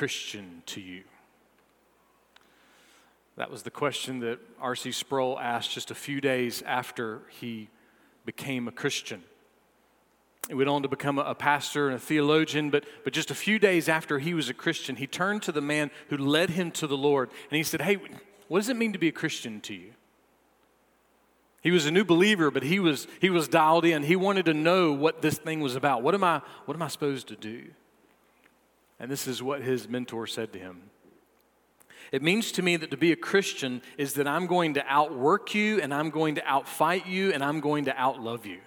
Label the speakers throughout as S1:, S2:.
S1: Christian to you? That was the question that R.C. Sproul asked just a few days after he became a Christian. He went on to become a pastor and a theologian, but, but just a few days after he was a Christian, he turned to the man who led him to the Lord and he said, Hey, what does it mean to be a Christian to you? He was a new believer, but he was, he was dialed in. He wanted to know what this thing was about. What am, I, what am I supposed to do? And this is what his mentor said to him. It means to me that to be a Christian is that I'm going to outwork you and I'm going to outfight you and I'm going to outlove you.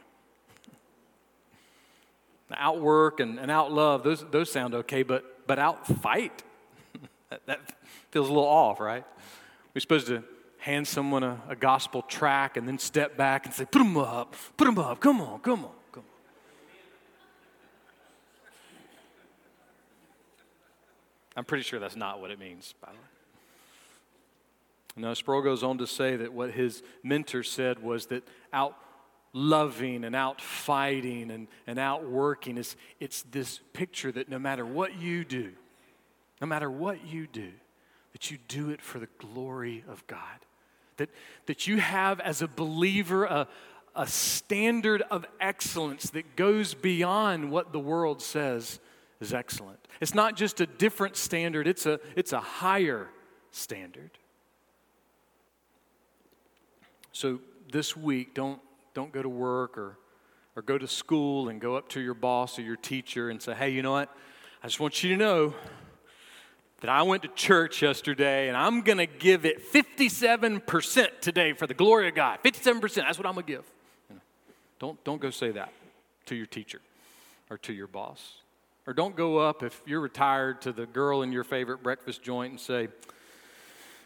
S1: outwork and, and outlove, those, those sound okay, but, but outfight, that, that feels a little off, right? We're supposed to hand someone a, a gospel tract and then step back and say, put them up, put them up, come on, come on, come on. I'm pretty sure that's not what it means, by the way. Now, Sproul goes on to say that what his mentor said was that out loving and out fighting and, and out working is it's this picture that no matter what you do, no matter what you do, that you do it for the glory of God that, that you have as a believer a, a standard of excellence that goes beyond what the world says is excellent. It's not just a different standard, it's a, it's a higher standard. So this week, don't, don't go to work or, or go to school and go up to your boss or your teacher and say, hey, you know what? I just want you to know that I went to church yesterday and I'm going to give it 57% today for the glory of God. 57%, that's what I'm going to give. You know, don't, don't go say that to your teacher or to your boss. Or don't go up if you're retired to the girl in your favorite breakfast joint and say,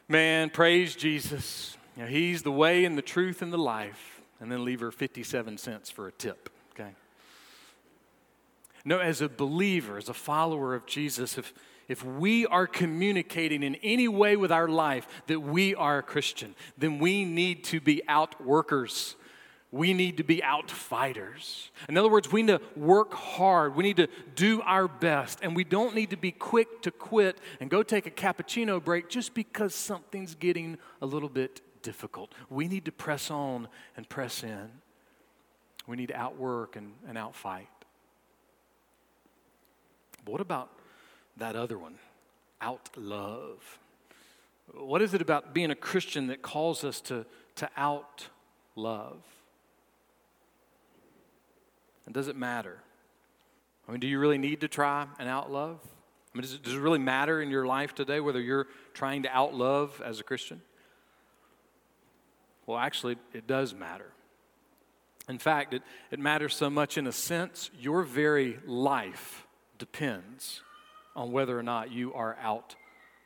S1: Man, praise Jesus. You know, he's the way and the truth and the life. And then leave her 57 cents for a tip, okay? No, as a believer, as a follower of Jesus, if if we are communicating in any way with our life that we are a Christian, then we need to be outworkers. We need to be out fighters. In other words, we need to work hard. We need to do our best. And we don't need to be quick to quit and go take a cappuccino break just because something's getting a little bit difficult. We need to press on and press in. We need to outwork and, and outfight. But what about that other one, out love. What is it about being a Christian that calls us to, to out love? And does it matter? I mean, do you really need to try and out love? I mean, does it, does it really matter in your life today whether you're trying to out love as a Christian? Well, actually, it does matter. In fact, it, it matters so much in a sense, your very life depends on whether or not you are out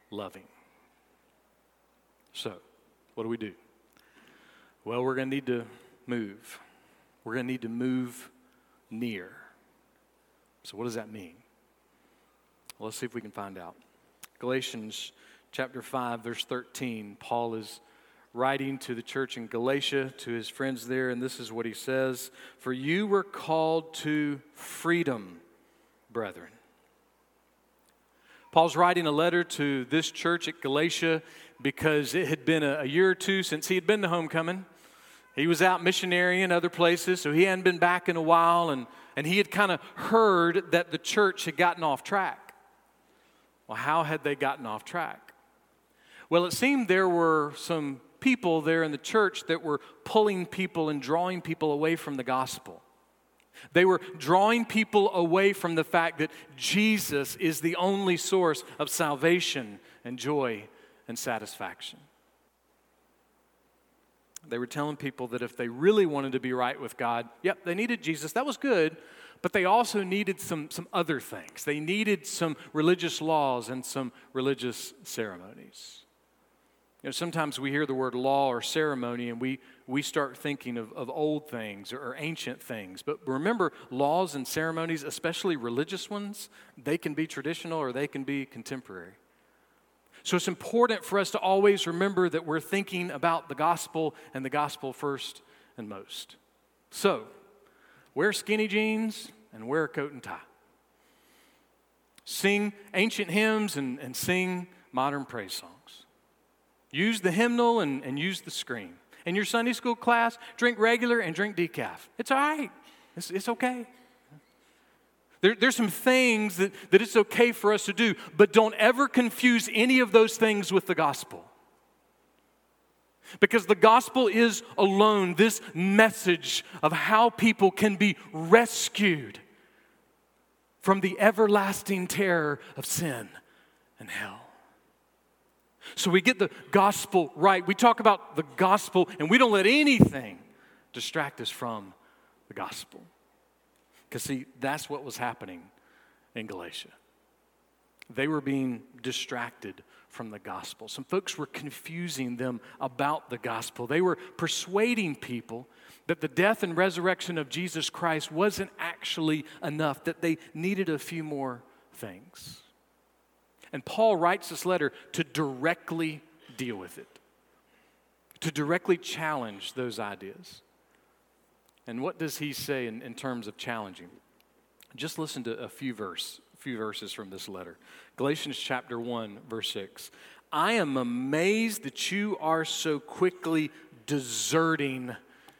S1: loving. So, what do we do? Well, we're going to need to move. We're going to need to move near. So, what does that mean? Well, let's see if we can find out. Galatians chapter 5, verse 13, Paul is writing to the church in Galatia, to his friends there, and this is what he says For you were called to freedom, brethren. Paul's writing a letter to this church at Galatia because it had been a, year or two since he had been to homecoming. He was out missionary in other places, so he hadn't been back in a while, and, and he had kind of heard that the church had gotten off track. Well, how had they gotten off track? Well, it seemed there were some people there in the church that were pulling people and drawing people away from the gospel. They were drawing people away from the fact that Jesus is the only source of salvation and joy and satisfaction. They were telling people that if they really wanted to be right with God, yep, they needed Jesus. That was good. But they also needed some, some other things. They needed some religious laws and some religious ceremonies. You know, sometimes we hear the word law or ceremony and we, we start thinking of, of old things or, or ancient things. But remember, laws and ceremonies, especially religious ones, they can be traditional or they can be contemporary. So it's important for us to always remember that we're thinking about the gospel and the gospel first and most. So, wear skinny jeans and wear a coat and tie. Sing ancient hymns and, and sing modern praise songs. Use the hymnal and, and use the screen. In your Sunday school class, drink regular and drink decaf. It's all right, it's, it's okay. There, there's some things that, that it's okay for us to do, but don't ever confuse any of those things with the gospel. Because the gospel is alone this message of how people can be rescued from the everlasting terror of sin and hell. So we get the gospel right. We talk about the gospel, and we don't let anything distract us from the gospel. Because, see, that's what was happening in Galatia. They were being distracted from the gospel. Some folks were confusing them about the gospel. They were persuading people that the death and resurrection of Jesus Christ wasn't actually enough, that they needed a few more things. And Paul writes this letter to directly deal with it, to directly challenge those ideas. And what does he say in, in terms of challenging? Just listen to a few verse, few verses from this letter. Galatians chapter 1, verse 6. I am amazed that you are so quickly deserting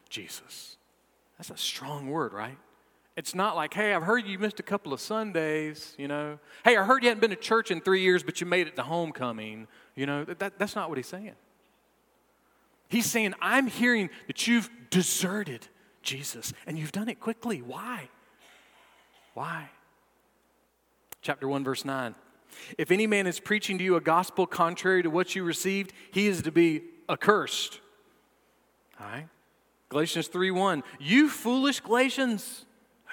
S1: Jesus. That's a strong word, right? It's not like, hey, I've heard you missed a couple of Sundays, you know. Hey, I heard you hadn't been to church in three years, but you made it to homecoming. You know, that, that's not what he's saying. He's saying, I'm hearing that you've deserted Jesus, and you've done it quickly. Why? Why? Chapter 1, verse 9. If any man is preaching to you a gospel contrary to what you received, he is to be accursed. All right? Galatians 3 1. You foolish Galatians,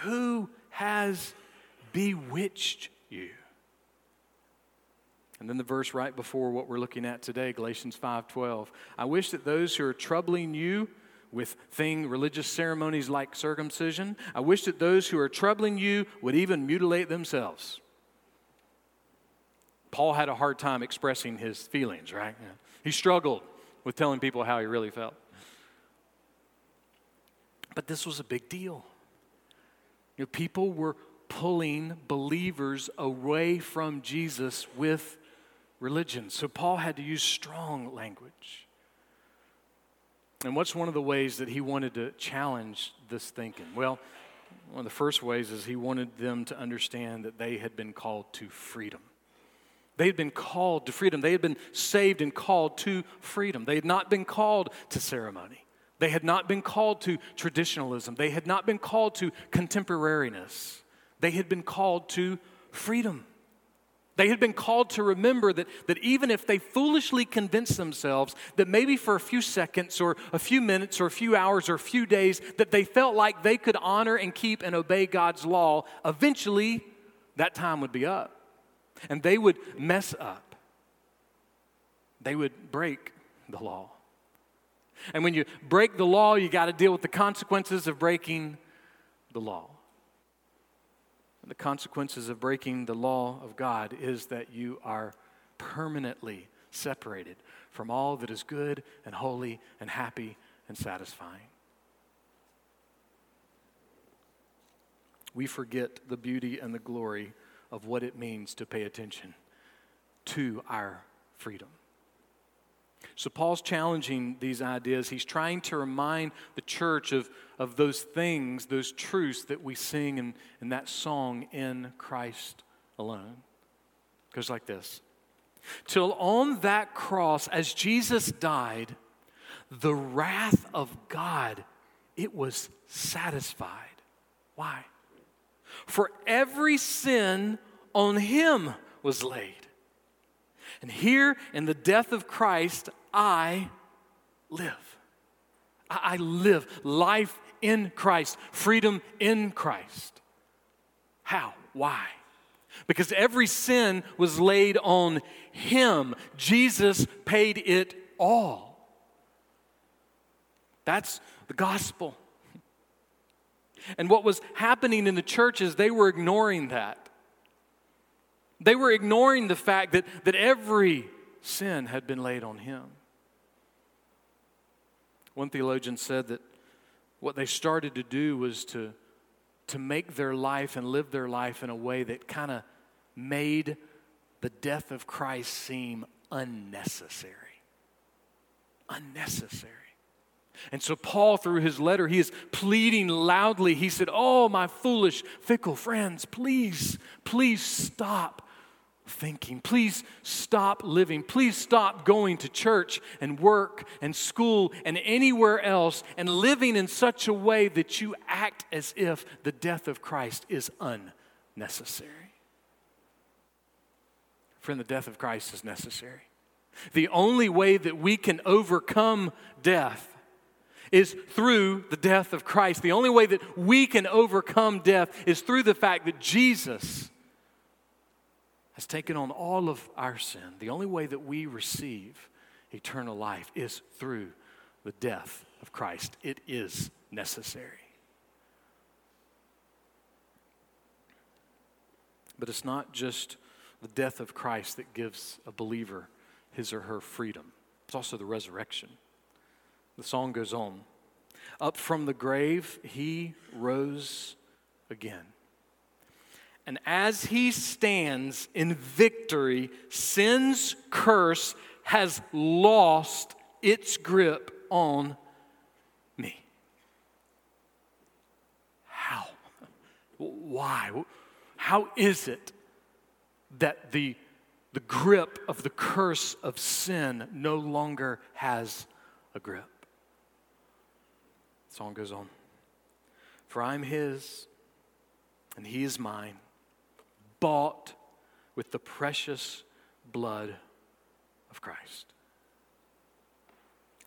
S1: who has bewitched you? And then the verse right before what we're looking at today, Galatians 5:12. I wish that those who are troubling you with thing religious ceremonies like circumcision, I wish that those who are troubling you would even mutilate themselves. Paul had a hard time expressing his feelings, right? He struggled with telling people how he really felt. But this was a big deal. You know, people were pulling believers away from Jesus with religion. So Paul had to use strong language. And what's one of the ways that he wanted to challenge this thinking? Well, one of the first ways is he wanted them to understand that they had been called to freedom. They had been called to freedom. They had been saved and called to freedom. They had not been called to ceremony. They had not been called to traditionalism. They had not been called to contemporariness. They had been called to freedom. They had been called to remember that, that even if they foolishly convinced themselves that maybe for a few seconds or a few minutes or a few hours or a few days that they felt like they could honor and keep and obey God's law, eventually that time would be up. And they would mess up. They would break the law. And when you break the law, you got to deal with the consequences of breaking the law. The consequences of breaking the law of God is that you are permanently separated from all that is good and holy and happy and satisfying. We forget the beauty and the glory of what it means to pay attention to our freedom. So, Paul's challenging these ideas. He's trying to remind the church of, of those things, those truths that we sing in, in that song, In Christ Alone. It goes like this Till on that cross, as Jesus died, the wrath of God, it was satisfied. Why? For every sin on him was laid. And here in the death of Christ, I live. I, live life in Christ, freedom in Christ. How? Why? Because every sin was laid on Him. Jesus paid it all. That's the gospel. And what was happening in the churches, they were ignoring that. They were ignoring the fact that, that every sin had been laid on him. One theologian said that what they started to do was to, to make their life and live their life in a way that kind of made the death of Christ seem unnecessary. Unnecessary. And so, Paul, through his letter, he is pleading loudly. He said, Oh, my foolish, fickle friends, please, please stop thinking. Please stop living. Please stop going to church and work and school and anywhere else and living in such a way that you act as if the death of Christ is unnecessary. Friend, the death of Christ is necessary. The only way that we can overcome death is through the death of Christ. The only way that we can overcome death is through the fact that Jesus has taken on all of our sin. The only way that we receive eternal life is through the death of Christ. It is necessary. But it's not just the death of Christ that gives a believer his or her freedom, it's also the resurrection. The song goes on Up from the grave, he rose again. And as he stands in victory, sin's curse has lost its grip on me. How? Why? How is it that the, the grip of the curse of sin no longer has a grip? The song goes on. For I'm his, and he is mine bought with the precious blood of Christ.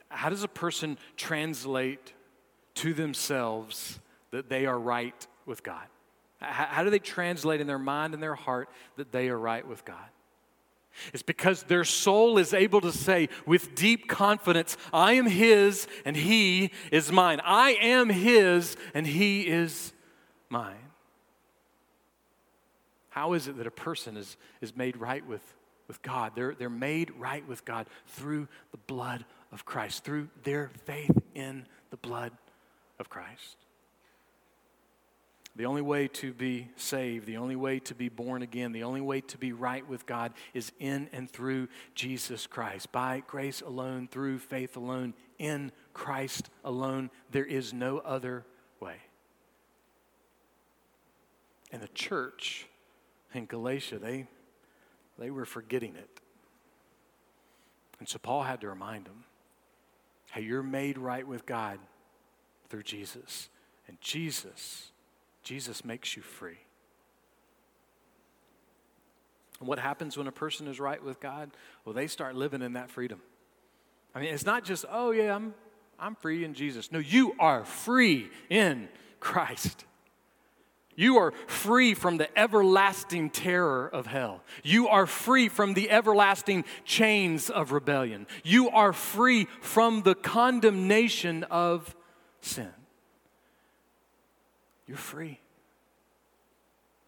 S1: How does a person translate to themselves that they are right with God? How do they translate in their mind and their heart that they are right with God? It's because their soul is able to say with deep confidence, I am His and He is mine. I am His and He is mine. How is it that a person is, is made right with, with God? They're, they're made right with God through the blood of Christ, through their faith in the blood of Christ. The only way to be saved, the only way to be born again, the only way to be right with God is in and through Jesus Christ. By grace alone, through faith alone, in Christ alone. There is no other way. And the church in Galatia, they, they were forgetting it. And so Paul had to remind them hey, you're made right with God through Jesus. And Jesus, Jesus makes you free. And what happens when a person is right with God? Well, they start living in that freedom. I mean, it's not just, oh, yeah, I'm, I'm free in Jesus. No, you are free in Christ. You are free from the everlasting terror of hell. You are free from the everlasting chains of rebellion. You are free from the condemnation of sin. You're free.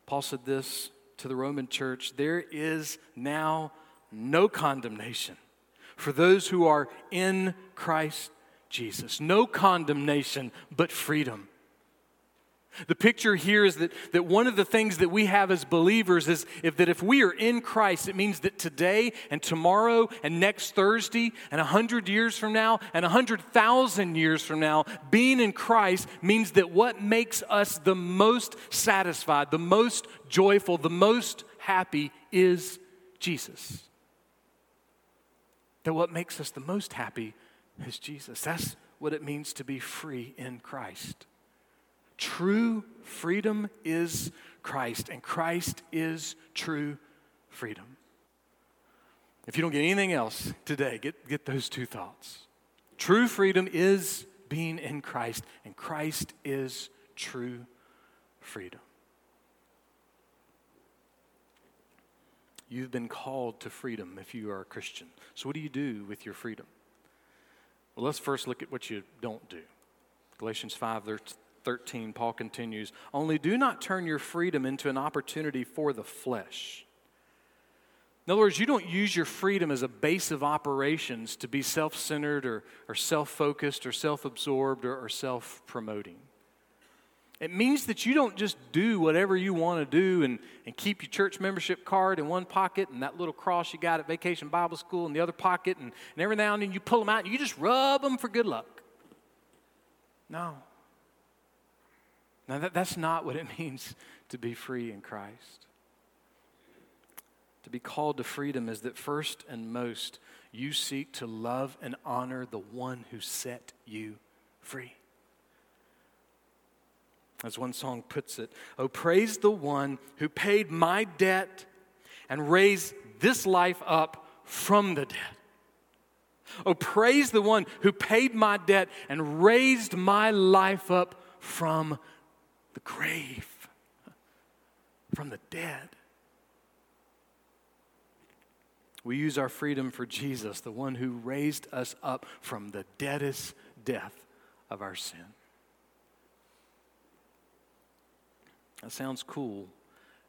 S1: Paul said this to the Roman church there is now no condemnation for those who are in Christ Jesus. No condemnation, but freedom. The picture here is that, that one of the things that we have as believers is if, that if we are in Christ, it means that today and tomorrow and next Thursday and a hundred years from now and a hundred thousand years from now, being in Christ means that what makes us the most satisfied, the most joyful, the most happy is Jesus. That what makes us the most happy is Jesus. That's what it means to be free in Christ. True freedom is Christ, and Christ is true freedom. If you don't get anything else today, get, get those two thoughts. True freedom is being in Christ, and Christ is true freedom. You've been called to freedom if you are a Christian. So, what do you do with your freedom? Well, let's first look at what you don't do. Galatians 5, 13, Paul continues Only do not turn your freedom into an opportunity for the flesh. In other words, you don't use your freedom as a base of operations to be self centered or, or self focused or self absorbed or, or self promoting. It means that you don't just do whatever you want to do and, and keep your church membership card in one pocket and that little cross you got at Vacation Bible School in the other pocket, and, and every now and then you pull them out and you just rub them for good luck. No. Now, that, that's not what it means to be free in Christ. To be called to freedom is that first and most, you seek to love and honor the one who set you free. As one song puts it, oh, praise the one who paid my debt and raised this life up from the dead. Oh, praise the one who paid my debt and raised my life up from the grave, from the dead. We use our freedom for Jesus, the one who raised us up from the deadest death of our sin. That sounds cool.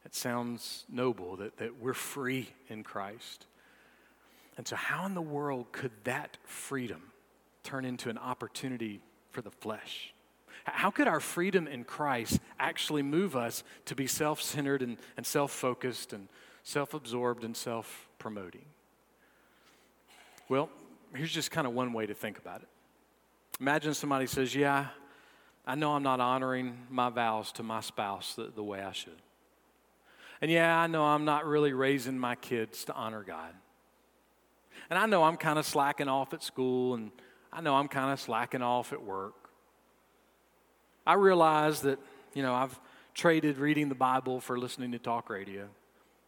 S1: It sounds noble that, that we're free in Christ. And so, how in the world could that freedom turn into an opportunity for the flesh? How could our freedom in Christ actually move us to be self centered and, and self focused and self absorbed and self promoting? Well, here's just kind of one way to think about it. Imagine somebody says, Yeah, I know I'm not honoring my vows to my spouse the, the way I should. And yeah, I know I'm not really raising my kids to honor God. And I know I'm kind of slacking off at school, and I know I'm kind of slacking off at work. I realize that, you know, I've traded reading the Bible for listening to talk radio.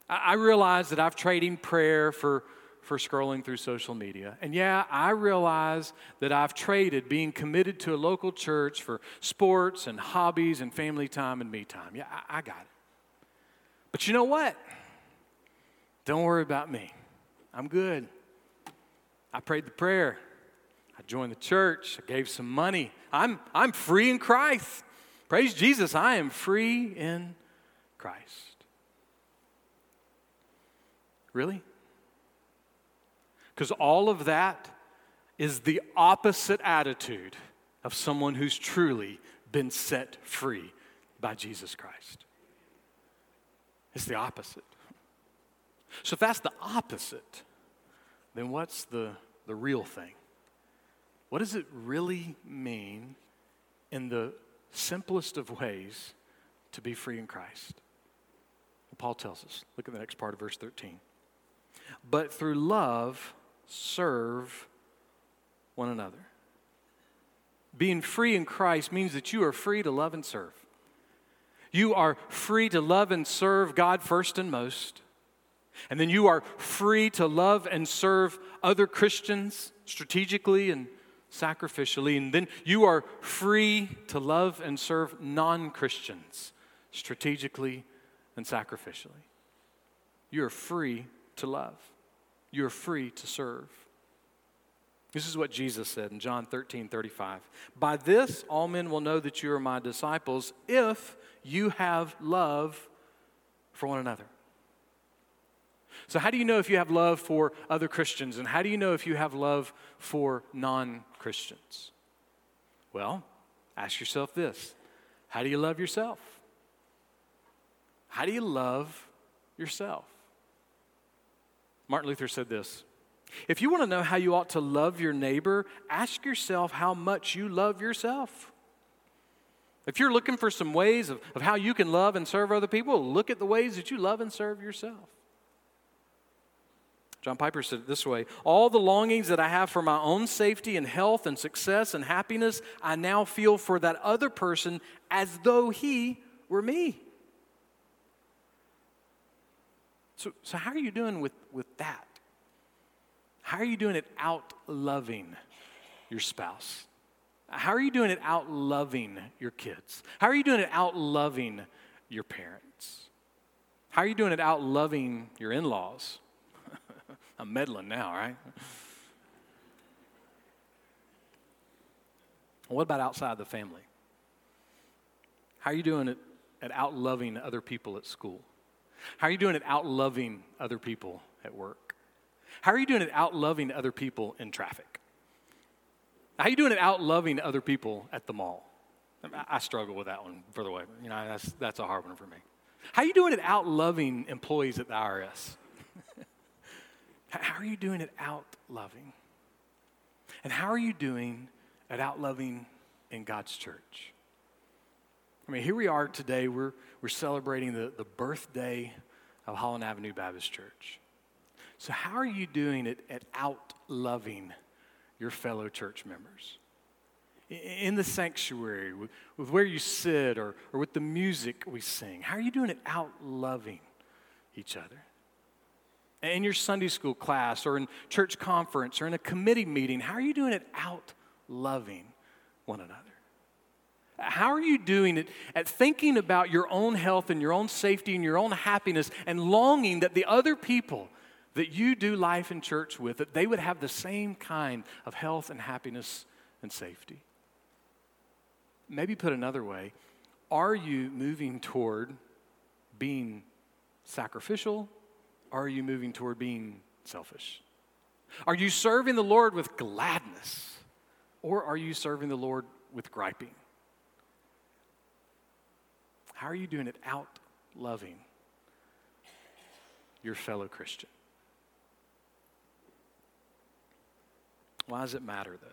S1: I, I realize that I've traded prayer for for scrolling through social media. And yeah, I realize that I've traded being committed to a local church for sports and hobbies and family time and me time. Yeah, I, I got it. But you know what? Don't worry about me. I'm good. I prayed the prayer. I joined the church. I gave some money. I'm, I'm free in Christ. Praise Jesus. I am free in Christ. Really? Because all of that is the opposite attitude of someone who's truly been set free by Jesus Christ. It's the opposite. So, if that's the opposite, then what's the, the real thing? What does it really mean in the simplest of ways to be free in Christ? Paul tells us. Look at the next part of verse 13. But through love, serve one another. Being free in Christ means that you are free to love and serve. You are free to love and serve God first and most. And then you are free to love and serve other Christians strategically and sacrificially. And then you are free to love and serve non Christians strategically and sacrificially. You are free to love you're free to serve. This is what Jesus said in John 13 35. By this, all men will know that you are my disciples if you have love for one another. So, how do you know if you have love for other Christians? And how do you know if you have love for non Christians? Well, ask yourself this How do you love yourself? How do you love yourself? Martin Luther said this If you want to know how you ought to love your neighbor, ask yourself how much you love yourself. If you're looking for some ways of, of how you can love and serve other people, look at the ways that you love and serve yourself. John Piper said it this way All the longings that I have for my own safety and health and success and happiness, I now feel for that other person as though he were me. So, so how are you doing with, with that? How are you doing it out loving your spouse? How are you doing it out loving your kids? How are you doing it out loving your parents? How are you doing it out loving your in laws? I'm meddling now, right? What about outside the family? How are you doing it at out loving other people at school? How are you doing it out loving other people at work? How are you doing it out loving other people in traffic? How are you doing it out loving other people at the mall? I struggle with that one, for the way. You know, that's, that's a hard one for me. How are you doing it out loving employees at the IRS? How are you doing it out loving? And how are you doing at out loving in God's church? I mean, here we are today, we're, we're celebrating the, the birthday of Holland Avenue Baptist Church. So, how are you doing it at out loving your fellow church members? In the sanctuary, with, with where you sit, or, or with the music we sing, how are you doing it out loving each other? In your Sunday school class, or in church conference, or in a committee meeting, how are you doing it out loving one another? How are you doing it at thinking about your own health and your own safety and your own happiness and longing that the other people that you do life in church with that they would have the same kind of health and happiness and safety? Maybe put another way, are you moving toward being sacrificial? Are you moving toward being selfish? Are you serving the Lord with gladness? Or are you serving the Lord with griping? How are you doing it out loving your fellow Christian? Why does it matter, though?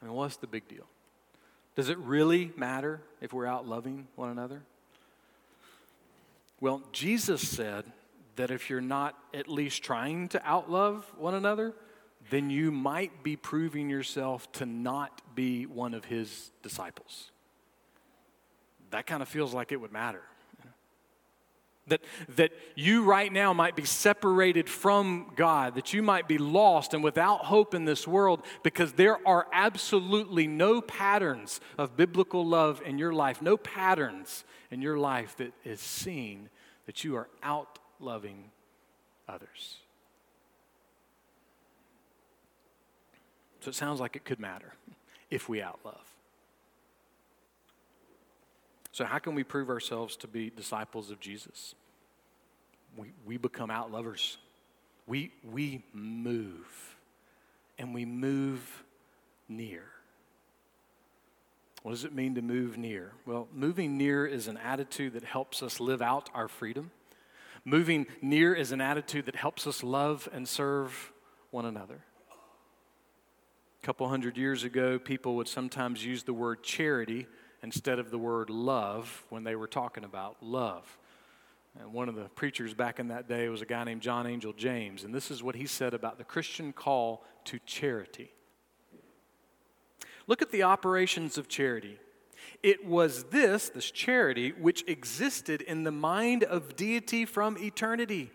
S1: I mean, what's the big deal? Does it really matter if we're out loving one another? Well, Jesus said that if you're not at least trying to outlove one another, then you might be proving yourself to not be one of his disciples that kind of feels like it would matter. That, that you right now might be separated from God, that you might be lost and without hope in this world because there are absolutely no patterns of biblical love in your life, no patterns in your life that is seen that you are out loving others. So it sounds like it could matter if we outlove. So, how can we prove ourselves to be disciples of Jesus? We, we become out lovers. We, we move, and we move near. What does it mean to move near? Well, moving near is an attitude that helps us live out our freedom. Moving near is an attitude that helps us love and serve one another. A couple hundred years ago, people would sometimes use the word charity instead of the word love when they were talking about love. And one of the preachers back in that day was a guy named John Angell James, and this is what he said about the Christian call to charity. Look at the operations of charity. It was this, this charity, which existed in the mind of deity from eternity,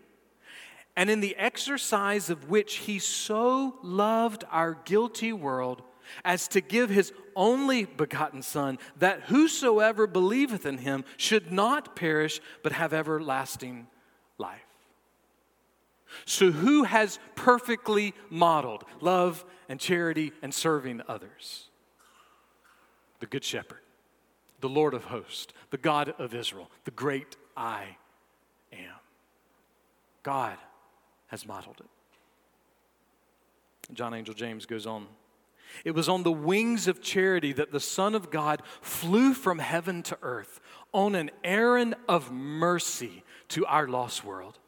S1: and in the exercise of which he so loved our guilty world as to give his only begotten Son, that whosoever believeth in him should not perish, but have everlasting life. So, who has perfectly modeled love and charity and serving others? The Good Shepherd, the Lord of hosts, the God of Israel, the great I am. God has modeled it. John Angell James goes on it was on the wings of charity that the Son of God flew from heaven to earth on an errand of mercy to our lost world.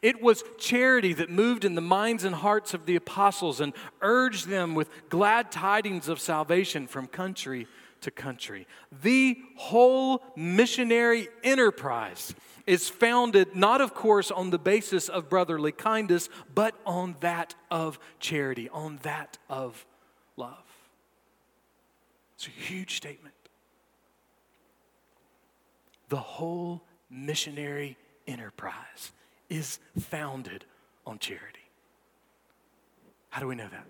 S1: It was charity that moved in the minds and hearts of the apostles and urged them with glad tidings of salvation from country to country. The whole missionary enterprise is founded not, of course, on the basis of brotherly kindness, but on that of charity, on that of love. It's a huge statement. The whole missionary enterprise is founded on charity. How do we know that?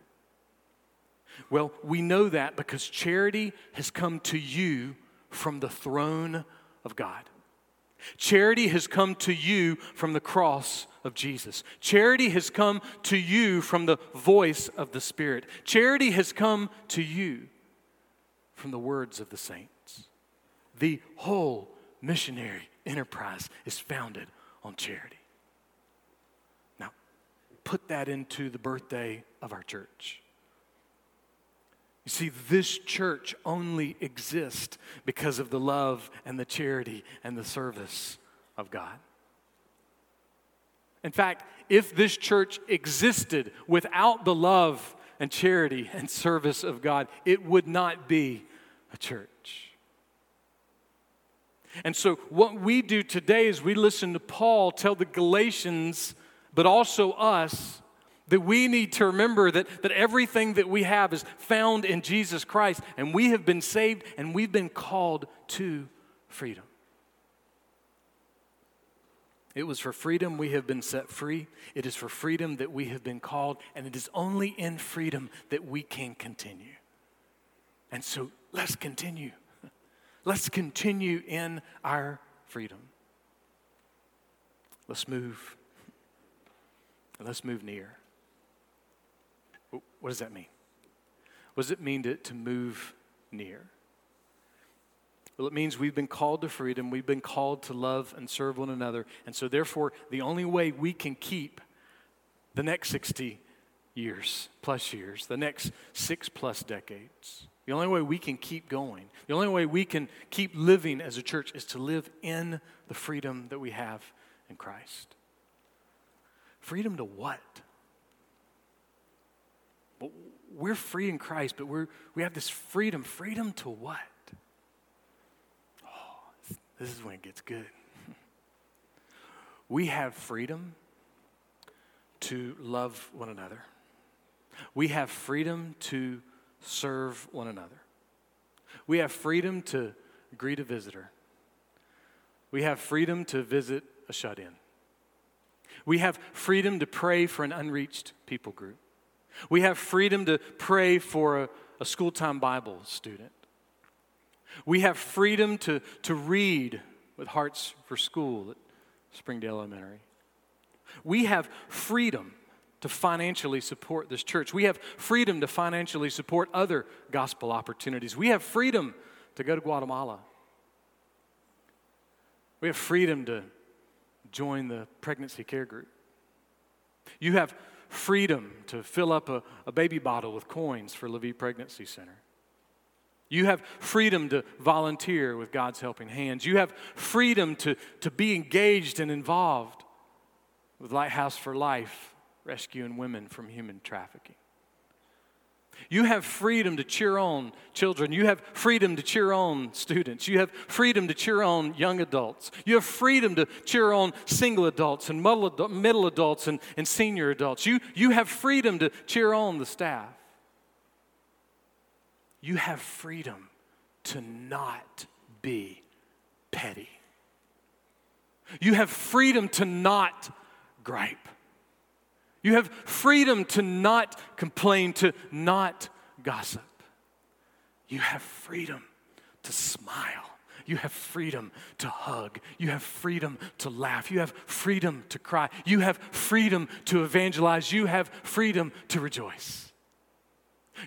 S1: Well, we know that because charity has come to you from the throne of God. Charity has come to you from the cross of Jesus. Charity has come to you from the voice of the Spirit. Charity has come to you from the words of the saints. The whole missionary enterprise is founded on charity. Now, put that into the birthday of our church. You see, this church only exists because of the love and the charity and the service of God. In fact, if this church existed without the love and charity and service of God, it would not be a church. And so, what we do today is we listen to Paul tell the Galatians, but also us, that we need to remember that, that everything that we have is found in Jesus Christ, and we have been saved and we've been called to freedom. It was for freedom we have been set free. It is for freedom that we have been called, and it is only in freedom that we can continue. And so let's continue. Let's continue in our freedom. Let's move. Let's move near. What does that mean? What does it mean to, to move near? Well, it means we've been called to freedom. We've been called to love and serve one another. And so, therefore, the only way we can keep the next 60 years, plus years, the next six plus decades, the only way we can keep going, the only way we can keep living as a church is to live in the freedom that we have in Christ. Freedom to what? We're free in Christ, but we're, we have this freedom. Freedom to what? Oh, this is when it gets good. We have freedom to love one another. We have freedom to serve one another. We have freedom to greet a visitor. We have freedom to visit a shut in. We have freedom to pray for an unreached people group. We have freedom to pray for a, a school time Bible student. We have freedom to, to read with Hearts for School at Springdale Elementary. We have freedom to financially support this church. We have freedom to financially support other gospel opportunities. We have freedom to go to Guatemala. We have freedom to join the pregnancy care group. You have freedom to fill up a, a baby bottle with coins for Lviv Pregnancy Center. You have freedom to volunteer with God's helping hands. You have freedom to, to be engaged and involved with Lighthouse for Life, rescuing women from human trafficking. You have freedom to cheer on children. You have freedom to cheer on students. You have freedom to cheer on young adults. You have freedom to cheer on single adults and middle adults and, and senior adults. You, you have freedom to cheer on the staff. You have freedom to not be petty. You have freedom to not gripe. You have freedom to not complain, to not gossip. You have freedom to smile. You have freedom to hug. You have freedom to laugh. You have freedom to cry. You have freedom to evangelize. You have freedom to rejoice.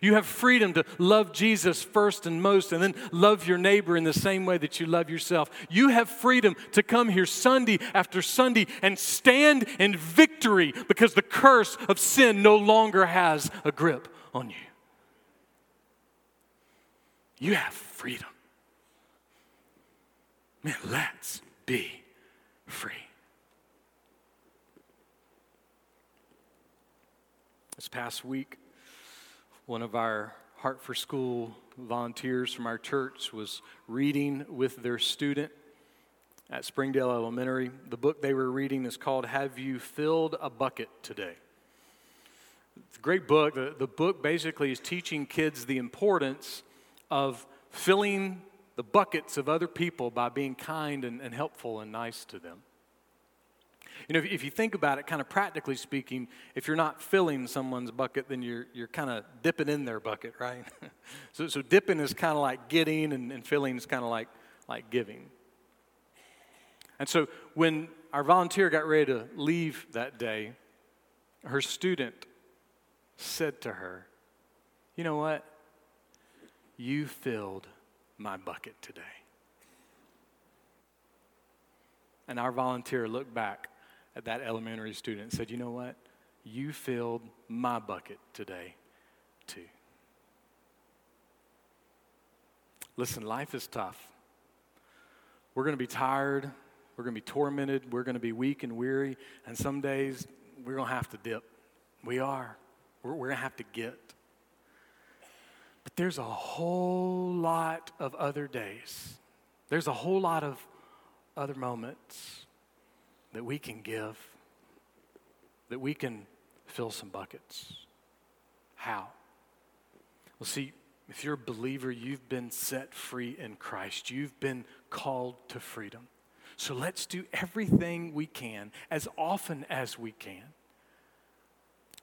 S1: You have freedom to love Jesus first and most, and then love your neighbor in the same way that you love yourself. You have freedom to come here Sunday after Sunday and stand in victory because the curse of sin no longer has a grip on you. You have freedom. Man, let's be free. This past week, one of our Heart for School volunteers from our church was reading with their student at Springdale Elementary. The book they were reading is called Have You Filled a Bucket Today? It's a great book. The, the book basically is teaching kids the importance of filling the buckets of other people by being kind and, and helpful and nice to them. You know, if, if you think about it, kind of practically speaking, if you're not filling someone's bucket, then you're, you're kind of dipping in their bucket, right? so, so dipping is kind of like getting, and, and filling is kind of like, like giving. And so when our volunteer got ready to leave that day, her student said to her, You know what? You filled my bucket today. And our volunteer looked back that elementary student said, You know what? You filled my bucket today, too. Listen, life is tough. We're going to be tired. We're going to be tormented. We're going to be weak and weary. And some days we're going to have to dip. We are. We're, we're going to have to get. But there's a whole lot of other days. There's a whole lot of other moments that we can give, that we can fill some buckets. How? Well, see, if you're a believer, you've been set free in Christ. You've been called to freedom. So let's do everything we can, as often as we can,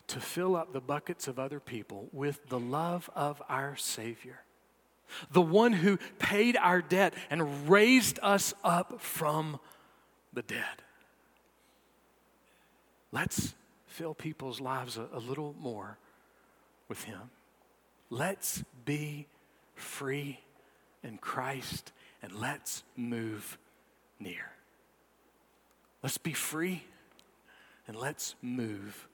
S1: to fill up the buckets of other people with the love of our Savior, the one who paid our debt and raised us up from the dead. Let's fill people's lives a, a little more with Him. Let's be free in Christ and let's move near. Let's be free and let's move.